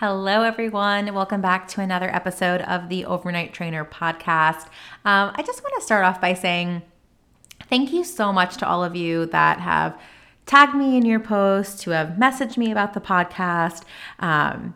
Hello, everyone. Welcome back to another episode of the Overnight Trainer podcast. Um, I just want to start off by saying thank you so much to all of you that have tagged me in your posts, who have messaged me about the podcast. Um,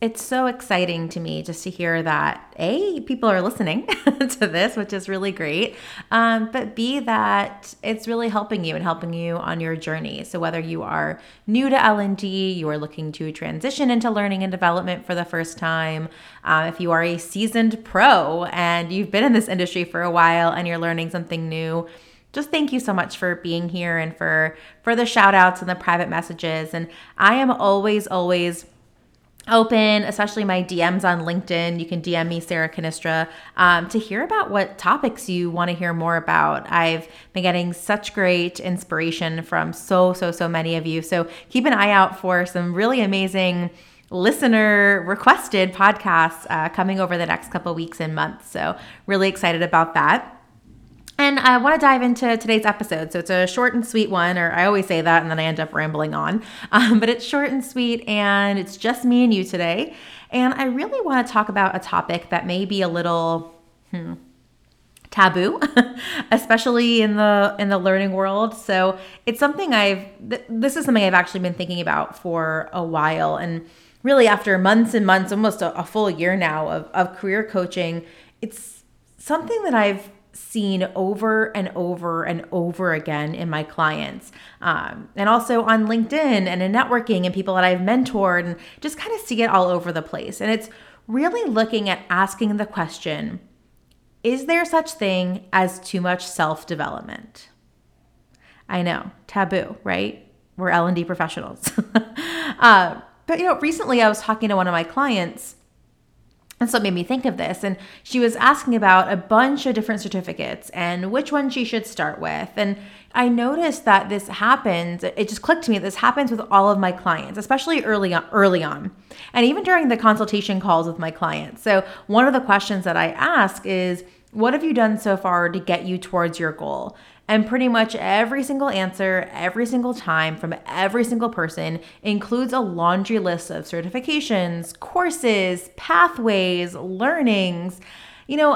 it's so exciting to me just to hear that a people are listening to this which is really great um, but b that it's really helping you and helping you on your journey. So whether you are new to l&d you are looking to transition into learning and development for the first time uh, if you are a seasoned pro and you've been in this industry for a while and you're learning something new just thank you so much for being here and for for the shout outs and the private messages. And i am always always open, especially my DMs on LinkedIn. You can DM me, Sarah Cannistra, um, to hear about what topics you want to hear more about. I've been getting such great inspiration from so, so, so many of you. So keep an eye out for some really amazing listener requested podcasts uh, coming over the next couple weeks and months. So really excited about that. And I want to dive into today's episode. So it's a short and sweet one, or I always say that and then I end up rambling on. Um, but it's short and sweet, and it's just me and you today. And I really want to talk about a topic that may be a little hmm, taboo, especially in the in the learning world. So it's something I've th- this is something I've actually been thinking about for a while, and really after months and months, almost a, a full year now of of career coaching, it's something that I've seen over and over and over again in my clients. Um, and also on LinkedIn and in networking and people that I've mentored and just kind of see it all over the place. And it's really looking at asking the question Is there such thing as too much self development? I know, taboo, right? We're L&D professionals. uh, but you know, recently I was talking to one of my clients and so it made me think of this. And she was asking about a bunch of different certificates and which one she should start with. And I noticed that this happens, it just clicked to me, this happens with all of my clients, especially early on, early on. And even during the consultation calls with my clients. So one of the questions that I ask is, what have you done so far to get you towards your goal? And pretty much every single answer, every single time from every single person includes a laundry list of certifications, courses, pathways, learnings. You know,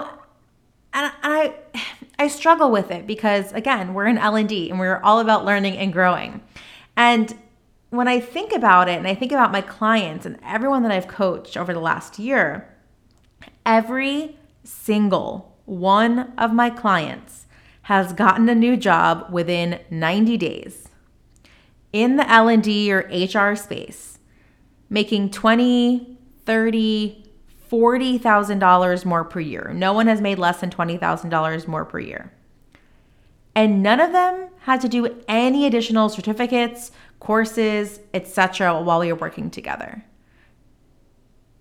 and I I struggle with it because again, we're in L&D and we're all about learning and growing. And when I think about it and I think about my clients and everyone that I've coached over the last year, every single one of my clients has gotten a new job within 90 days in the L&D or HR space, making 20, 30, $40,000 more per year. No one has made less than $20,000 more per year. And none of them had to do any additional certificates, courses, etc. while we were working together.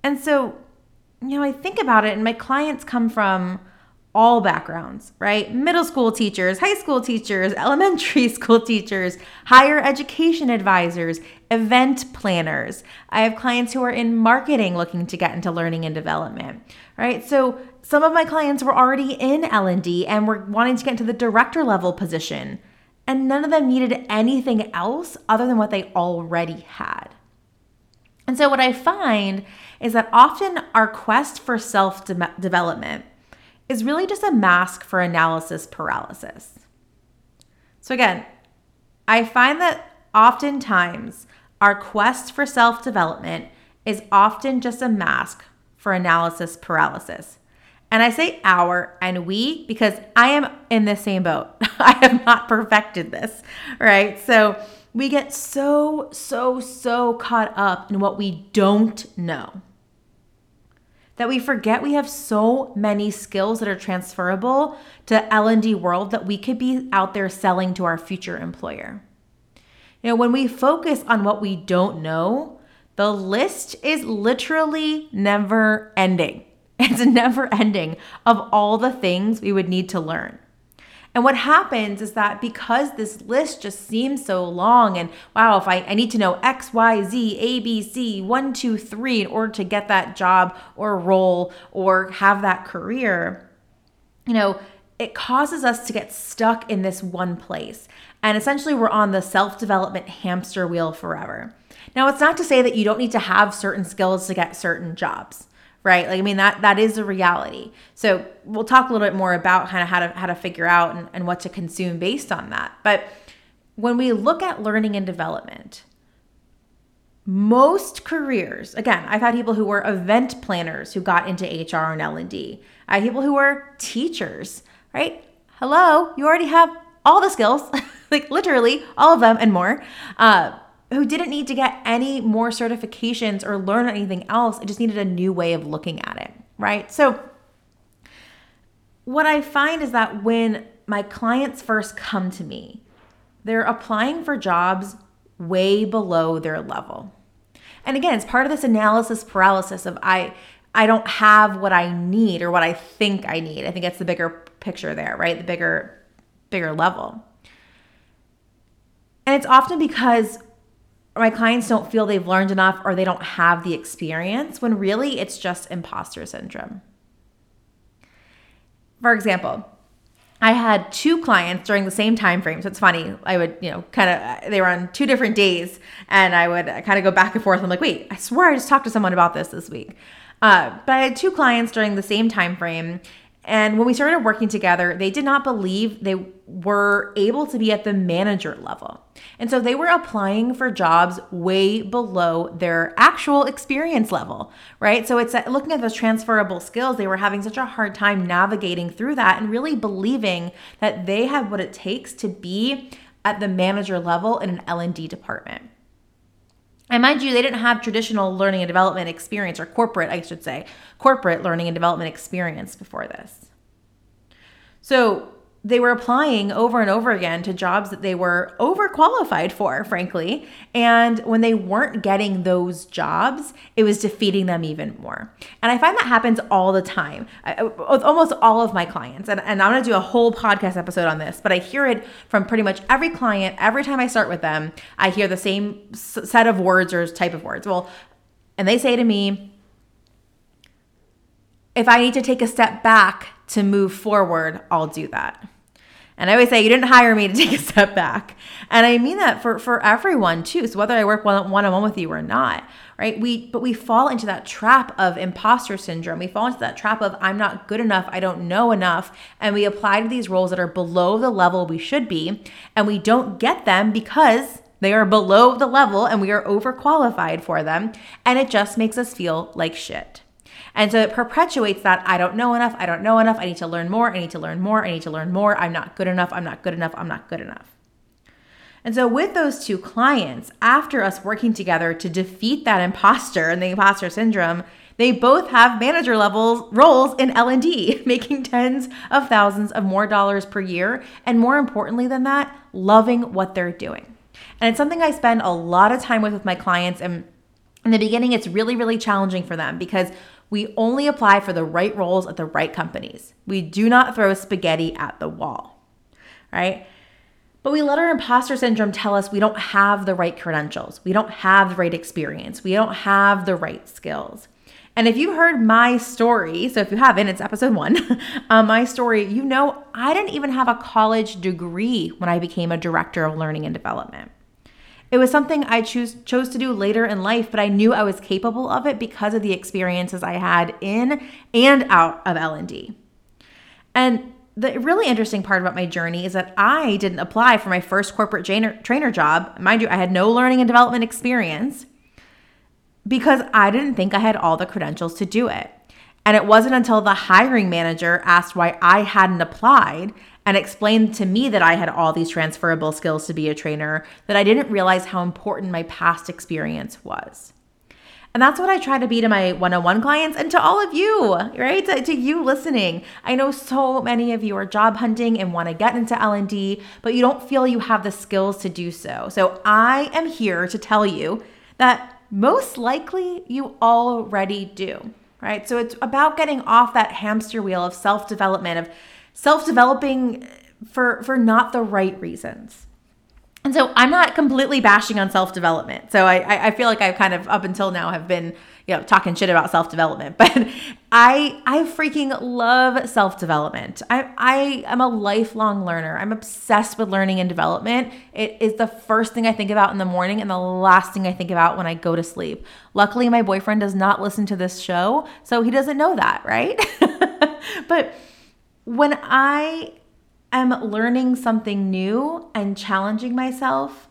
And so, you know, I think about it and my clients come from all backgrounds, right? Middle school teachers, high school teachers, elementary school teachers, higher education advisors, event planners. I have clients who are in marketing looking to get into learning and development, right? So some of my clients were already in L&D and were wanting to get into the director level position, and none of them needed anything else other than what they already had. And so what I find is that often our quest for self development is really just a mask for analysis paralysis. So, again, I find that oftentimes our quest for self development is often just a mask for analysis paralysis. And I say our and we because I am in the same boat. I have not perfected this, right? So we get so, so, so caught up in what we don't know that we forget we have so many skills that are transferable to L&D world that we could be out there selling to our future employer. You know, when we focus on what we don't know, the list is literally never ending. It's never ending of all the things we would need to learn. And what happens is that because this list just seems so long, and wow, if I, I need to know X, Y, Z, A, B, C, one, two, three in order to get that job or role or have that career, you know, it causes us to get stuck in this one place. And essentially, we're on the self development hamster wheel forever. Now, it's not to say that you don't need to have certain skills to get certain jobs right? Like i mean that that is a reality. So we'll talk a little bit more about kind of how to how to figure out and, and what to consume based on that. But when we look at learning and development most careers again i've had people who were event planners who got into hr and l&d i had people who were teachers right? Hello you already have all the skills like literally all of them and more. Uh, who didn't need to get any more certifications or learn anything else. It just needed a new way of looking at it, right? So, what I find is that when my clients first come to me, they're applying for jobs way below their level. And again, it's part of this analysis paralysis of I I don't have what I need or what I think I need. I think that's the bigger picture there, right? The bigger bigger level. And it's often because my clients don't feel they've learned enough or they don't have the experience when really it's just imposter syndrome. For example, I had two clients during the same time frame. So it's funny. I would, you know, kind of they were on two different days and I would kind of go back and forth. I'm like, wait, I swear I just talked to someone about this this week. Uh, but I had two clients during the same time frame and when we started working together, they did not believe they were able to be at the manager level. And so they were applying for jobs way below their actual experience level, right? So it's looking at those transferable skills, they were having such a hard time navigating through that and really believing that they have what it takes to be at the manager level in an L&D department. And mind you, they didn't have traditional learning and development experience, or corporate, I should say, corporate learning and development experience before this. So they were applying over and over again to jobs that they were overqualified for, frankly. And when they weren't getting those jobs, it was defeating them even more. And I find that happens all the time uh, uh, with almost all of my clients. And, and I'm gonna do a whole podcast episode on this, but I hear it from pretty much every client. Every time I start with them, I hear the same set of words or type of words. Well, and they say to me, if I need to take a step back to move forward, I'll do that. And I always say, you didn't hire me to take a step back. And I mean that for, for everyone too. So whether I work one on one with you or not, right? We, but we fall into that trap of imposter syndrome. We fall into that trap of, I'm not good enough. I don't know enough. And we apply to these roles that are below the level we should be. And we don't get them because they are below the level and we are overqualified for them. And it just makes us feel like shit. And so it perpetuates that I don't know enough, I don't know enough, I need to learn more, I need to learn more, I need to learn more, I'm not good enough, I'm not good enough, I'm not good enough. And so with those two clients, after us working together to defeat that imposter and the imposter syndrome, they both have manager level roles in L&D, making tens of thousands of more dollars per year, and more importantly than that, loving what they're doing. And it's something I spend a lot of time with with my clients and in the beginning it's really really challenging for them because we only apply for the right roles at the right companies. We do not throw spaghetti at the wall, right? But we let our imposter syndrome tell us we don't have the right credentials, we don't have the right experience, we don't have the right skills. And if you heard my story, so if you haven't, it's episode one, uh, my story, you know, I didn't even have a college degree when I became a director of learning and development. It was something I choose, chose to do later in life, but I knew I was capable of it because of the experiences I had in and out of L&D. And the really interesting part about my journey is that I didn't apply for my first corporate trainer, trainer job. Mind you, I had no learning and development experience because I didn't think I had all the credentials to do it. And it wasn't until the hiring manager asked why I hadn't applied and explained to me that I had all these transferable skills to be a trainer that I didn't realize how important my past experience was. And that's what I try to be to my one on one clients and to all of you, right? To, to, you listening. I know so many of you are job hunting and want to get into L&D, but you don't feel you have the skills to do so. So I am here to tell you that most likely you already do, right? So it's about getting off that hamster wheel of self development, of self developing for, for not the right reasons. And so I'm not completely bashing on self development. So I, I feel like I've kind of up until now have been you know talking shit about self development, but I I freaking love self development. I I am a lifelong learner. I'm obsessed with learning and development. It is the first thing I think about in the morning and the last thing I think about when I go to sleep. Luckily, my boyfriend does not listen to this show, so he doesn't know that, right? but when I am learning something new and challenging myself,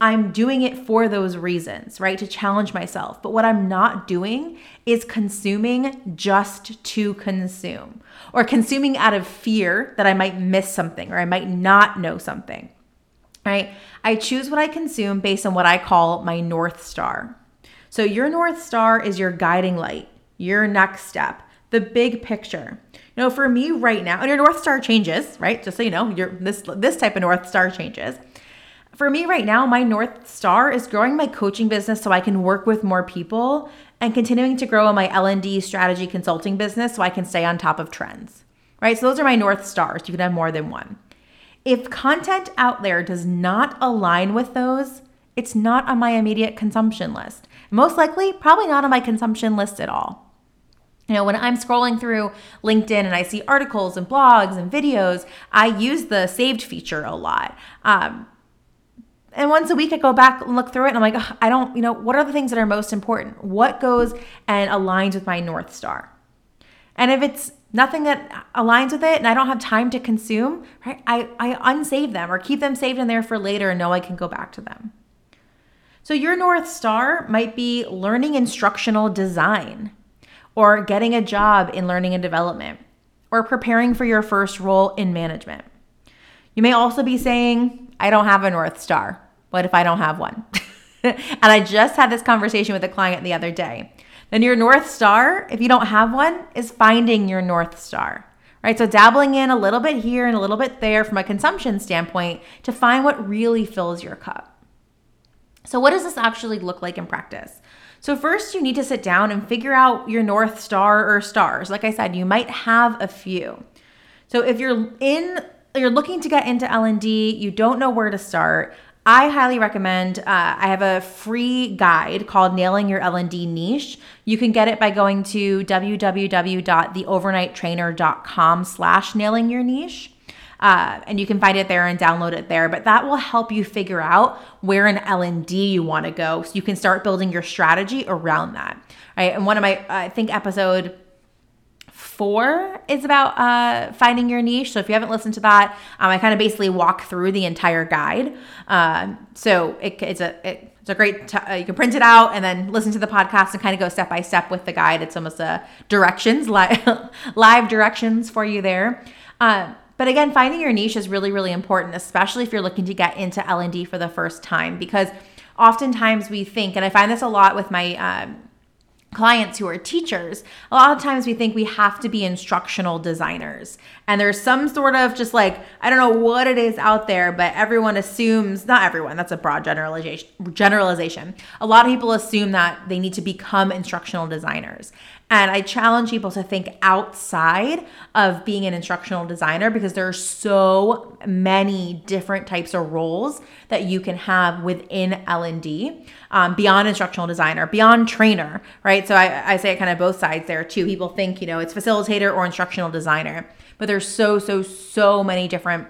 I'm doing it for those reasons, right? To challenge myself. But what I'm not doing is consuming just to consume or consuming out of fear that I might miss something or I might not know something, right? I choose what I consume based on what I call my North Star. So, your North Star is your guiding light, your next step, the big picture. Know, for me right now, and your North Star changes, right? Just so you know, your this this type of North Star changes. For me right now, my North Star is growing my coaching business so I can work with more people and continuing to grow in my L&D strategy consulting business so I can stay on top of trends. Right? So those are my North Stars. You can have more than one. If content out there does not align with those, it's not on my immediate consumption list. Most likely, probably not on my consumption list at all. You know, when I'm scrolling through LinkedIn and I see articles and blogs and videos, I use the saved feature a lot. Um, and once a week, I go back and look through it, and I'm like, I don't, you know, what are the things that are most important? What goes and aligns with my North Star? And if it's nothing that aligns with it and I don't have time to consume, right, I, I unsave them or keep them saved in there for later and know I can go back to them. So, your North Star might be learning instructional design or getting a job in learning and development, or preparing for your first role in management. You may also be saying, I don't have a North Star. What if I don't have one? and I just had this conversation with a client the other day. Then your North Star, if you don't have one, is finding your North Star. Right? So dabbling in a little bit here and a little bit there from a consumption standpoint to find what really fills your cup. So what does this actually look like in practice? So, first, you need to sit down and figure out your North Star or stars. Like I said, you might have a few. So, if you're in, you're looking to get into L&D, you don't know where to start, I highly recommend. Uh, I have a free guide called "Nailing Your L&D Niche." You can get it by going to www.theovernighttrainer.com/slash nailing your niche. Uh, and you can find it there and download it there but that will help you figure out where in l&d you want to go so you can start building your strategy around that right and one of my i think episode four is about uh, finding your niche. So if you haven't listened to that, um, I kind of basically walk through the entire guide. Uh, so it, it's a it, it's a great. T- uh, you can print it out and then listen to the podcast and kind of go step by step with the guide. It's almost a directions live live directions for you there. But again, finding your niche is really, really important, especially if you're looking to get into L&D for the first time, because oftentimes we think, and I find this a lot with my um, clients who are teachers, a lot of times we think we have to be instructional designers. And there's some sort of just like, I don't know what it is out there, but everyone assumes, not everyone, that's a broad generalization, generalization. A lot of people assume that they need to become instructional designers. And I challenge people to think outside of being an instructional designer because there are so many different types of roles that you can have within L&D um, beyond instructional designer, beyond trainer, right? So I, I say it kind of both sides there too. People think, you know, it's facilitator or instructional designer, but there's so, so, so many different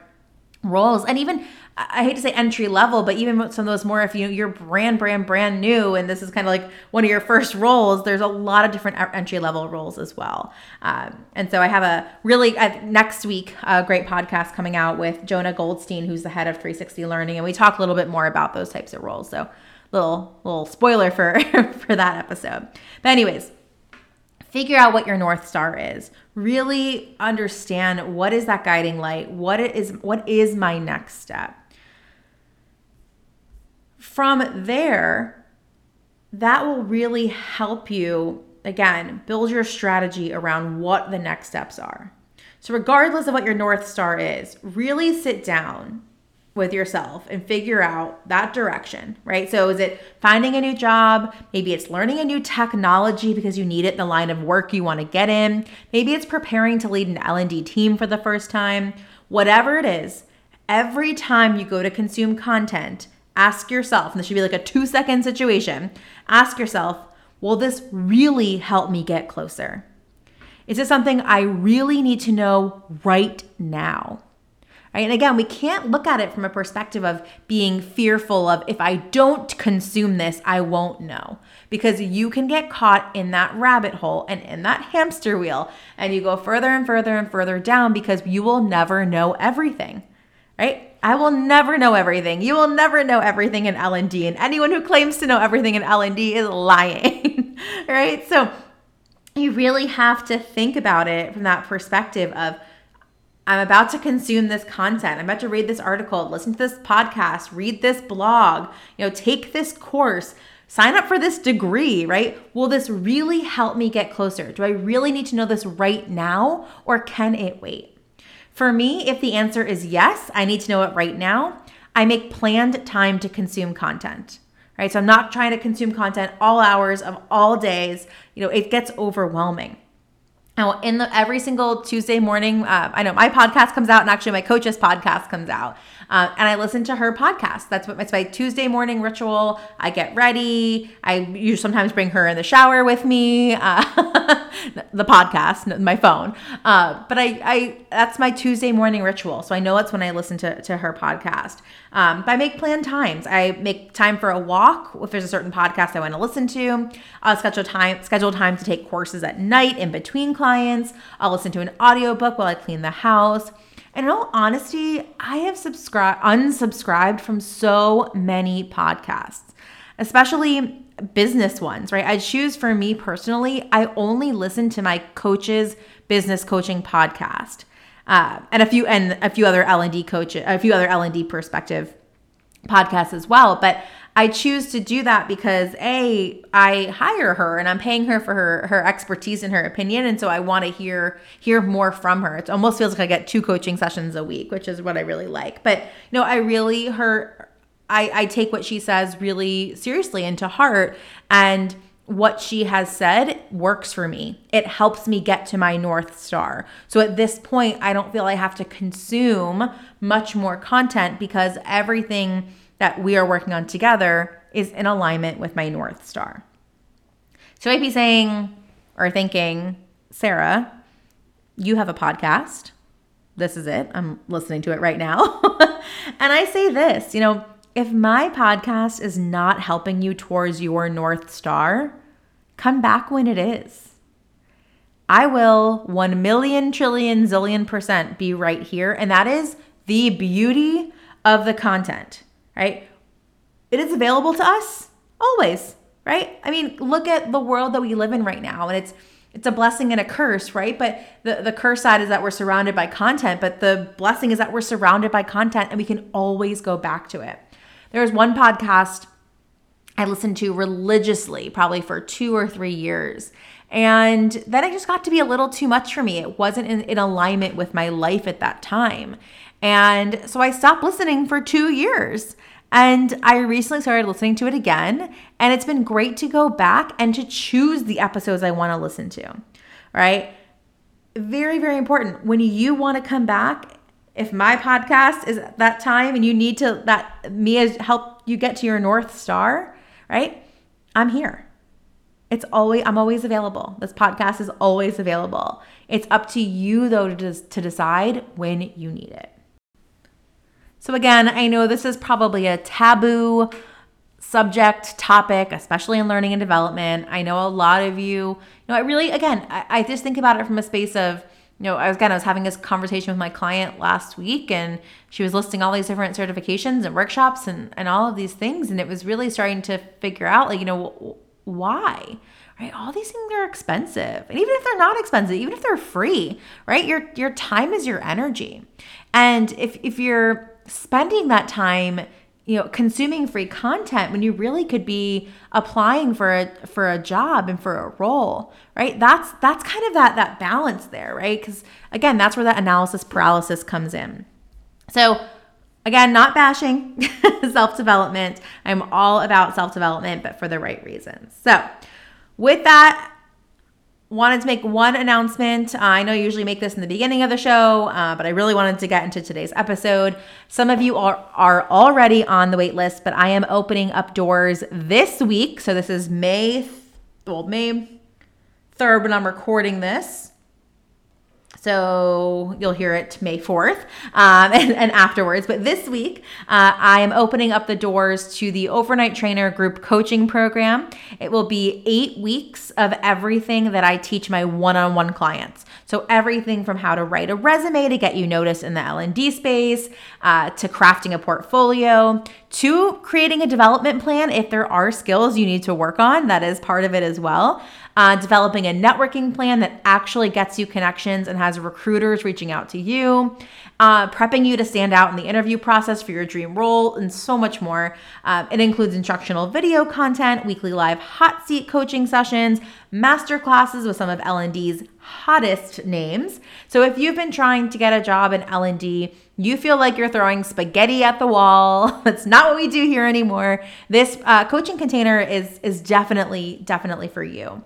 roles. And even I hate to say entry level, but even some of those more, if you you're brand, brand, brand new, and this is kind of like one of your first roles, there's a lot of different entry level roles as well. Um, and so I have a really uh, next week a great podcast coming out with Jonah Goldstein, who's the head of 360 Learning, and we talk a little bit more about those types of roles. So little little spoiler for for that episode. But anyways, figure out what your north star is really understand what is that guiding light what is what is my next step from there that will really help you again build your strategy around what the next steps are so regardless of what your north star is really sit down with yourself and figure out that direction, right? So, is it finding a new job? Maybe it's learning a new technology because you need it in the line of work you want to get in. Maybe it's preparing to lead an L&D team for the first time. Whatever it is, every time you go to consume content, ask yourself, and this should be like a 2-second situation. Ask yourself, will this really help me get closer? Is this something I really need to know right now? Right? And again, we can't look at it from a perspective of being fearful of if I don't consume this, I won't know. Because you can get caught in that rabbit hole and in that hamster wheel, and you go further and further and further down because you will never know everything. Right? I will never know everything. You will never know everything in L&D, and anyone who claims to know everything in L&D is lying. right? So you really have to think about it from that perspective of I'm about to consume this content. I'm about to read this article, listen to this podcast, read this blog, you know, take this course, sign up for this degree, right? Will this really help me get closer? Do I really need to know this right now or can it wait? For me, if the answer is yes, I need to know it right now, I make planned time to consume content. Right? So I'm not trying to consume content all hours of all days. You know, it gets overwhelming. Now, in the every single Tuesday morning, uh, I know my podcast comes out, and actually my coach's podcast comes out, uh, and I listen to her podcast. That's what it's my Tuesday morning ritual. I get ready. I usually sometimes bring her in the shower with me. Uh, the podcast, my phone, uh, but I, I that's my Tuesday morning ritual. So I know it's when I listen to to her podcast. Um, but I make planned times. I make time for a walk if there's a certain podcast I want to listen to. I'll schedule time schedule time to take courses at night in between clients. I'll listen to an audiobook while I clean the house. And in all honesty, I have subscribed unsubscribed from so many podcasts, especially business ones, right? I choose for me personally, I only listen to my coach's business coaching podcast uh, and a few and a few other L and D coach, a few other L and D perspective podcasts as well. But I choose to do that because a I hire her and I'm paying her for her her expertise and her opinion, and so I want to hear hear more from her. It almost feels like I get two coaching sessions a week, which is what I really like. But you know, I really her I I take what she says really seriously and to heart, and what she has said works for me. It helps me get to my North Star. So at this point, I don't feel I have to consume much more content because everything that we are working on together is in alignment with my North Star. So I'd be saying or thinking, Sarah, you have a podcast. This is it. I'm listening to it right now. and I say this, you know, if my podcast is not helping you towards your North Star, come back when it is. I will 1 million trillion zillion percent be right here. And that is the beauty of the content, right? It is available to us always, right? I mean, look at the world that we live in right now. And it's, it's a blessing and a curse, right? But the, the curse side is that we're surrounded by content, but the blessing is that we're surrounded by content and we can always go back to it. There was one podcast I listened to religiously, probably for two or three years. And then it just got to be a little too much for me. It wasn't in, in, alignment with my life at that time. And so I stopped listening for two years. And I recently started listening to it again. And it's been great to go back and to choose the episodes I want to listen to. Right? Very, very important. When you want to come back if my podcast is at that time and you need to that me as help you get to your north star right i'm here it's always i'm always available this podcast is always available it's up to you though to, to decide when you need it so again i know this is probably a taboo subject topic especially in learning and development i know a lot of you you know i really again I, I just think about it from a space of you know, I was again, I was having this conversation with my client last week and she was listing all these different certifications and workshops and, and all of these things. And it was really starting to figure out, like, you know, why, right? All these things are expensive. And even if they're not expensive, even if they're free, right? Your your time is your energy. And if if you're spending that time you know consuming free content when you really could be applying for a for a job and for a role right? That's that's kind of that that balance there right? Because again that's where that analysis paralysis comes in. So again not bashing self-development. I'm all about self-development but for the right reasons. So with that wanted to make one announcement. I know I usually make this in the beginning of the show, uh, but I really wanted to get into today's episode. Some of you are, are already on the wait list, but I am opening up doors this week. So this is May, well, May 3rd when I'm recording this. So you'll hear it May 4th um, and, and, afterwards. But this week, uh, I am opening up the doors to the Overnight Trainer Group Coaching Program. It will be eight weeks of everything that I teach my one on one clients. So everything from how to write a resume to get you noticed in the L&D space, uh, to crafting a portfolio, to creating a development plan if there are skills you need to work on. That is part of it as well uh, developing a networking plan that actually gets you connections and has recruiters reaching out to you, uh, prepping you to stand out in the interview process for your dream role, and so much more. Uh, it includes instructional video content, weekly live hot seat coaching sessions, master classes with some of L&D's hottest names. So if you've been trying to get a job in L&D, you feel like you're throwing spaghetti at the wall. That's not what we do here anymore. This uh, coaching container is is definitely definitely for you.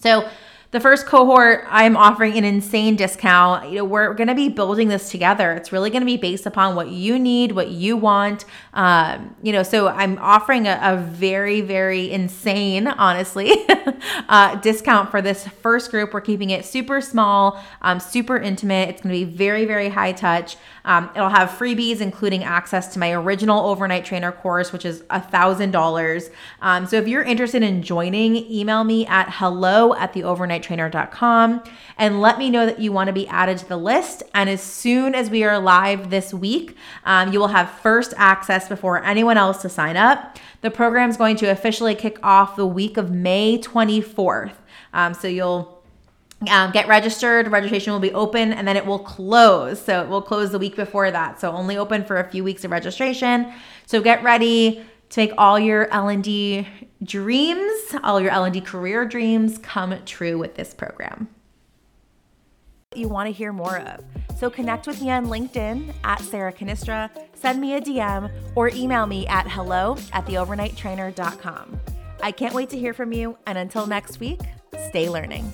So the first cohort, I'm offering an insane discount. You know, we're going to be building this together. It's really going to be based upon what you need, what you want. Um, you know, so I'm offering a, a very, very insane, honestly, uh, discount for this first group. We're keeping it super small, um, super intimate. It's going to be very, very high touch. Um, it'll have freebies, including access to my original overnight trainer course, which is a thousand dollars. Um, so if you're interested in joining, email me at hello at the overnighttrainer.com and let me know that you want to be added to the list. And as soon as we are live this week, um, you will have first access before anyone else to sign up. The program is going to officially kick off the week of May 24th. Um, so you'll um, get registered. Registration will be open and then it will close. So it will close the week before that. So only open for a few weeks of registration. So get ready make all your L&D dreams, all your L&D career dreams come true with this program. You want to hear more of. So connect with me on LinkedIn at Sarah Cannistra, send me a DM, or email me at hello at theovernighttrainer.com. I can't wait to hear from you, and until next week, stay learning.